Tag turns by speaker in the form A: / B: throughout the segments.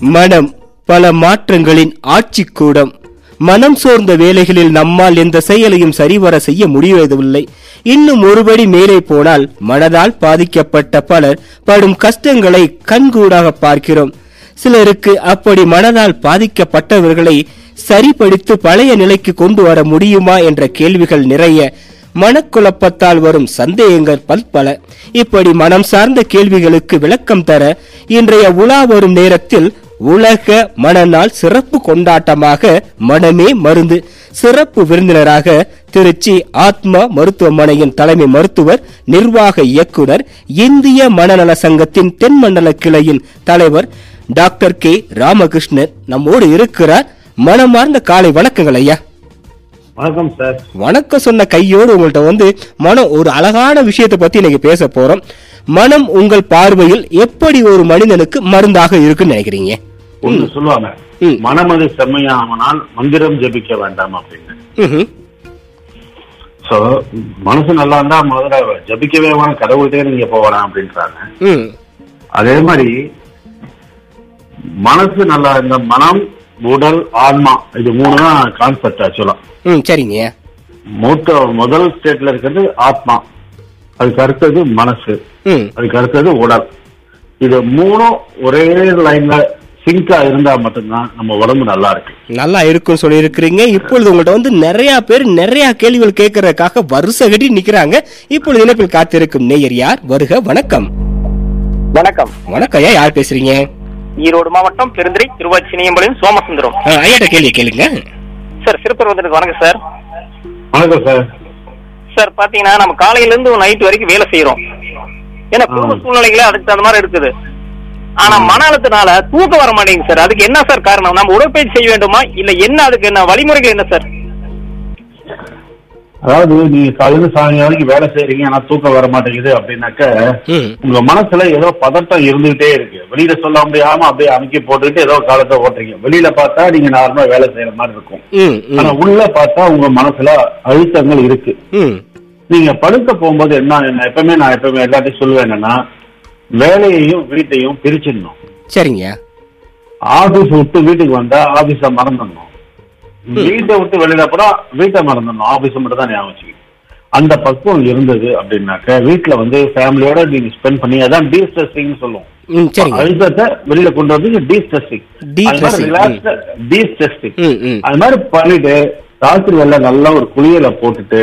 A: மனம் பல மாற்றங்களின் ஆட்சிக்கூடம். மனம் சோர்ந்த வேலைகளில் நம்மால் எந்த செயலையும் சரிவர செய்ய முடிவதில்லை இன்னும் ஒருபடி மேலே போனால் மனதால் பாதிக்கப்பட்ட பலர் படும் கஷ்டங்களை கண்கூடாக பார்க்கிறோம். சிலருக்கு அப்படி மனதால் பாதிக்கப்பட்டவர்களை சரிப்படுத்தி பழைய நிலைக்கு கொண்டு வர முடியுமா என்ற கேள்விகள் நிறைய. மனக்குழப்பத்தால் வரும் சந்தேகங்கள் பல்பல இப்படி மனம் சார்ந்த கேள்விகளுக்கு விளக்கம் தர இன்றைய உலா வரும் நேரத்தில் உலக மனநாள் சிறப்பு கொண்டாட்டமாக மனமே மருந்து. சிறப்பு விருந்தினராக திருச்சி ஆத்மா மருத்துவமனையின் தலைமை மருத்துவர் நிர்வாக இயக்குனர் இந்திய மனநல சங்கத்தின் தென்மண்டல கிளையின் தலைவர் டாக்டர் கே. ராமகிருஷ்ணன் நம்மோடு இருக்கிறார். மனமார்ந்த காலை வணக்கங்கள் ஐயா.
B: வணக்கம் சார்.
A: வணக்கம் சொன்ன கையோடு உங்கள்ட்ட வந்து மனம் ஒரு அழகான விஷயத்தை பத்தி இன்னைக்கு பேச போறோம். மனம் உங்கள் பார்வையில் எப்படி ஒரு மனிதனுக்கு மருந்தாக இருக்குன்னு நினைக்கிறீங்க?
B: ஒண்ணு சொல்லுவாங்க. மனமது செம்மையானால் மந்திரம் ஜெபிக்க வேண்டாம் அப்படின்னு. சோ மனசு நல்லா இருந்தா முதல்ல ஜபிக்கவே வேணாம் கடவுள்கிட்டே நீங்க போகலாம் அப்படின்றாங்க. அதே மாதிரி மனசு நல்லா இருந்த மனம் உடல் ஆன்மா இது மூணு தான் கான்செப்ட் ஆக்சுவலா
A: சரிங்க.
B: மூத்த முதல் ஸ்டேட்ல இருக்கிறது ஆத்மா. அதுக்கு அடுத்தது மனசு. அதுக்கு அடுத்தது உடல். இது மூணும் ஒரே லைன்ல சிங்கா இருந்தா மட்டும்தான் நம்ம உடம்பு நல்லா இருக்கு.
A: நல்லா இருக்கும்னு சொல்லியிருக்கிறீங்க. இப்பொழுது உங்கள்ட்ட வந்து நிறைய பேர் நிறைய கேள்விகள் கேட்கறதுக்காக வரிசை கட்டி நிக்கிறாங்க. இப்பொழுது இணைப்பில் காத்திருக்கும் நேயர் யார்? வருக வணக்கம்.
C: வணக்கம்.
A: வணக்கம் ஐயா யார் பேசுறீங்க?
C: ஈரோடு மாவட்டம் பெருந்துறை திருவாச்சினியம்பாளையம் சோமசுந்தரம்.
A: ஐயாட்ட கேள்வி கேளுங்க.
C: சார் சிறுபருவத்திற்கு வணக்கம் சார்.
B: வணக்கம் சார்.
C: சார் பாத்தீங்கன்னா நம்ம காலையில இருந்து நைட் வரைக்கும் வேலை செய்யறோம் ஏன்னா குடும்ப. சூழ்நிலைகளே அதுக்கு தகுந்த மாதிரி இருக்குது ஆனா மன அழுத்தனால தூக்கம் வர மாட்டேங்குது சார். அதுக்கு என்ன சார் காரணம்? நம்ம உடற்பயிற்சி செய்ய வேண்டுமா? இல்ல என்ன அதுக்கு என்ன வழிமுறைகள் என்ன சார்?
B: அதாவது நீங்க காலையில சாயங்காலம் வரைக்கும் வேலை செய்யறீங்க ஆனா தூக்கம் வர மாட்டேங்குது அப்படின்னாக்க உங்க மனசுல ஏதோ பதட்டம் இருந்துகிட்டே இருக்கு. வெளியில சொல்ல முடியாம அப்படியே அமைக்கி போட்டுக்கிட்டு ஏதோ காலத்தை ஓட்டுறீங்க. வெளியில பார்த்தா நீங்க நார்மலா வேலை செய்யற மாதிரி இருக்கும். ஆனா உள்ள பார்த்தா உங்க மனசுல அழுத்தங்கள் இருக்கு. நீங்க படுக்க போகும்போது என்ன என்ன எப்பவுமே நான் எப்பவுமே எல்லாத்தையும் சொல்லுவேன் என்னன்னா வேலையையும் வீட்டையும் பிரிச்சிடணும்.
A: சரிங்க.
B: ஆபீஸ் விட்டு வீட்டுக்கு வந்தா ஆபீஸ மறந்துடணும். வீட்டை விட்டு வெளியில போனா வீட்டை மறந்துடணும். ஆபீஸ் மட்டும் தான் ஞாபகம். அந்த பக்குவம் இருந்தது அப்படின்னாக்க வீட்டுல வந்து ஃபேமிலியோட நீங்க ஸ்பெண்ட் பண்ணி அதான் டீ ஸ்ட்ரெஸ்ஸிங் சொல்லுவோம் அழுத்தத்தை வெளியில கொண்டு வந்து டீ ஸ்ட்ரெஸ்ஸிங் டீ ஸ்ட்ரெஸ்ஸிங் அது மாதிரி பண்ணிட்டு ராத்திரி வேலை நல்லா ஒரு குளியல போட்டுட்டு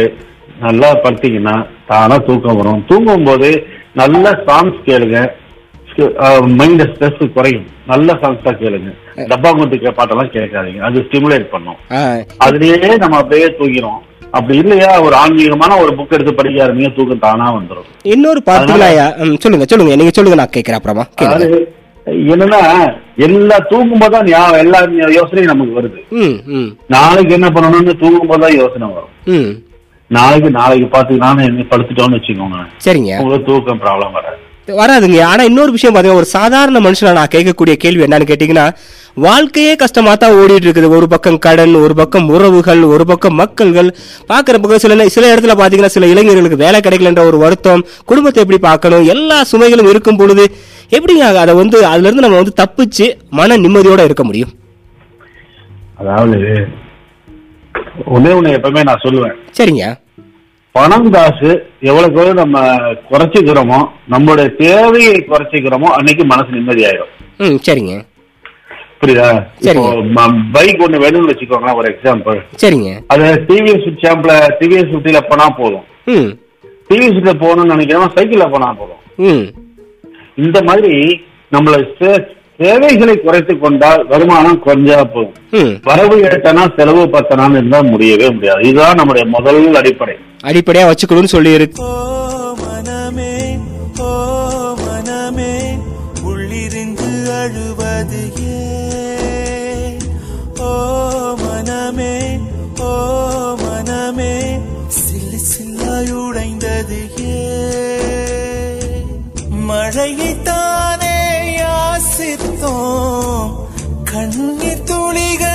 B: நல்லா படுத்தீங்கன்னா தானா தூக்கம் வரும். தூங்கும் போது நல்ல சாங்ஸ் கேளுங்க. மைண்ட் ஸ்ட்ரெஸ் குறையும். நல்ல சாங்ஸா கேளுங்க. டப்பா குண்டு பாட்டெல்லாம் கேட்காதீங்க. அது ஸ்டிமுலேட் பண்ணும். அதுலயே நம்ம அப்படியே தூங்கிறோம் அப்படி இல்லையா? ஒரு ஆன்மீகமான ஒரு புக் எடுத்து படிக்க ஆரம்பிங்க தூக்கம் தானா வந்துடும்
A: இன்னொரு பார்த்தீங்களா ஐயா ம், சொல்லுங்க சொல்லுங்க. நீங்க சொல்லுங்க நான் கேட்கிறேன் அப்புறமா.
B: என்னன்னா எல்லா தூங்கும் போதுதான் எல்லா யோசனையும் நமக்கு வருது. நாளைக்கு என்ன பண்ணணும்னு தூங்கும் போதுதான் யோசனை வரும். நாளைக்கு நாளைக்கு பாத்துக்கலாம்னு என்ன படுத்துட்டோம்னு வச்சுக்கோங்க.
A: சரிங்க.
B: உங்களுக்கு தூக்கம் ப்ராப்ளம் வராது.
A: வராதுங்க. ஆனா இன்னொரு விஷயம் பாத்தீங்கன்னா ஒரு சாதாரண மனுஷனா நான் கேட்கக்கூடிய கேள்வி என்னன்னு கேட்டீங்கன்னா வாழ்க்கையே கஷ்டமா தான் ஓடிட்டு இருக்குது ஒரு பக்கம் கடன் ஒரு பக்கம் உறவுகள் ஒரு பக்கம் மக்கள்கள். பாக்குற பக்கம் சில சில இடத்துல பாத்தீங்கன்னா சில இளைஞர்களுக்கு வேலை கிடைக்கலன்ற ஒரு வருத்தம் குடும்பத்தை எப்படி பார்க்கணும் எல்லா சுமைகளும் இருக்கும் பொழுது எப்படிங்க அதை வந்து அதுல இருந்து நம்ம வந்து தப்பிச்சு மன நிம்மதியோட இருக்க முடியும்?
B: அதாவது ஒன்னே ஒண்ணு எப்பவுமே நான் சொல்லுவேன்.
A: சரிங்க.
B: பணம் காசு எவ்வளவு நம்ம குறைச்சிக்கிறோமோ நம்மளுடைய தேவையை குறைச்சிக்கிறோமோ அன்னைக்கு மனசு நிம்மதியாயிடும்
A: சரிங்க.
B: புரியுதா. பைக் ஒண்ணு வேணும்னு வச்சுக்கோங்களேன் ஒரு எக்ஸாம்பிள்
A: சரிங்க.
B: அது டிவிஎஸ் சாம்பிள் டிவிஎஸ் ஃபிஃப்டில போனா போதும்.
A: ம்.
B: டிவிஎஸ்ல போகணும்னு நினைக்கிறோம் சைக்கிள்ல போனா போதும். இந்த மாதிரி நம்மள தேவைகளை குறைத்து கொண்டால் வருமானம் குறைஞ்சா போதும்.
A: ம்.
B: வரவு எட்டனா செலவு பத்தனான்னு இருந்தா முடியவே முடியாது. இதுதான் நம்முடைய முதல் அடிப்படை.
A: அடிப்படையா வச்சுக்கணும்னு சொல்லி இருக்கு.
D: ஓ மனமே ஓ மனமே உள்ளிருந்து அழுவது? ஓ மனமே ஓ மனமே சில்லு சில்லாய் உடைந்தது ஏன்? மழையைத்தானே സിത്തോ കണ്ണി തുളികൾ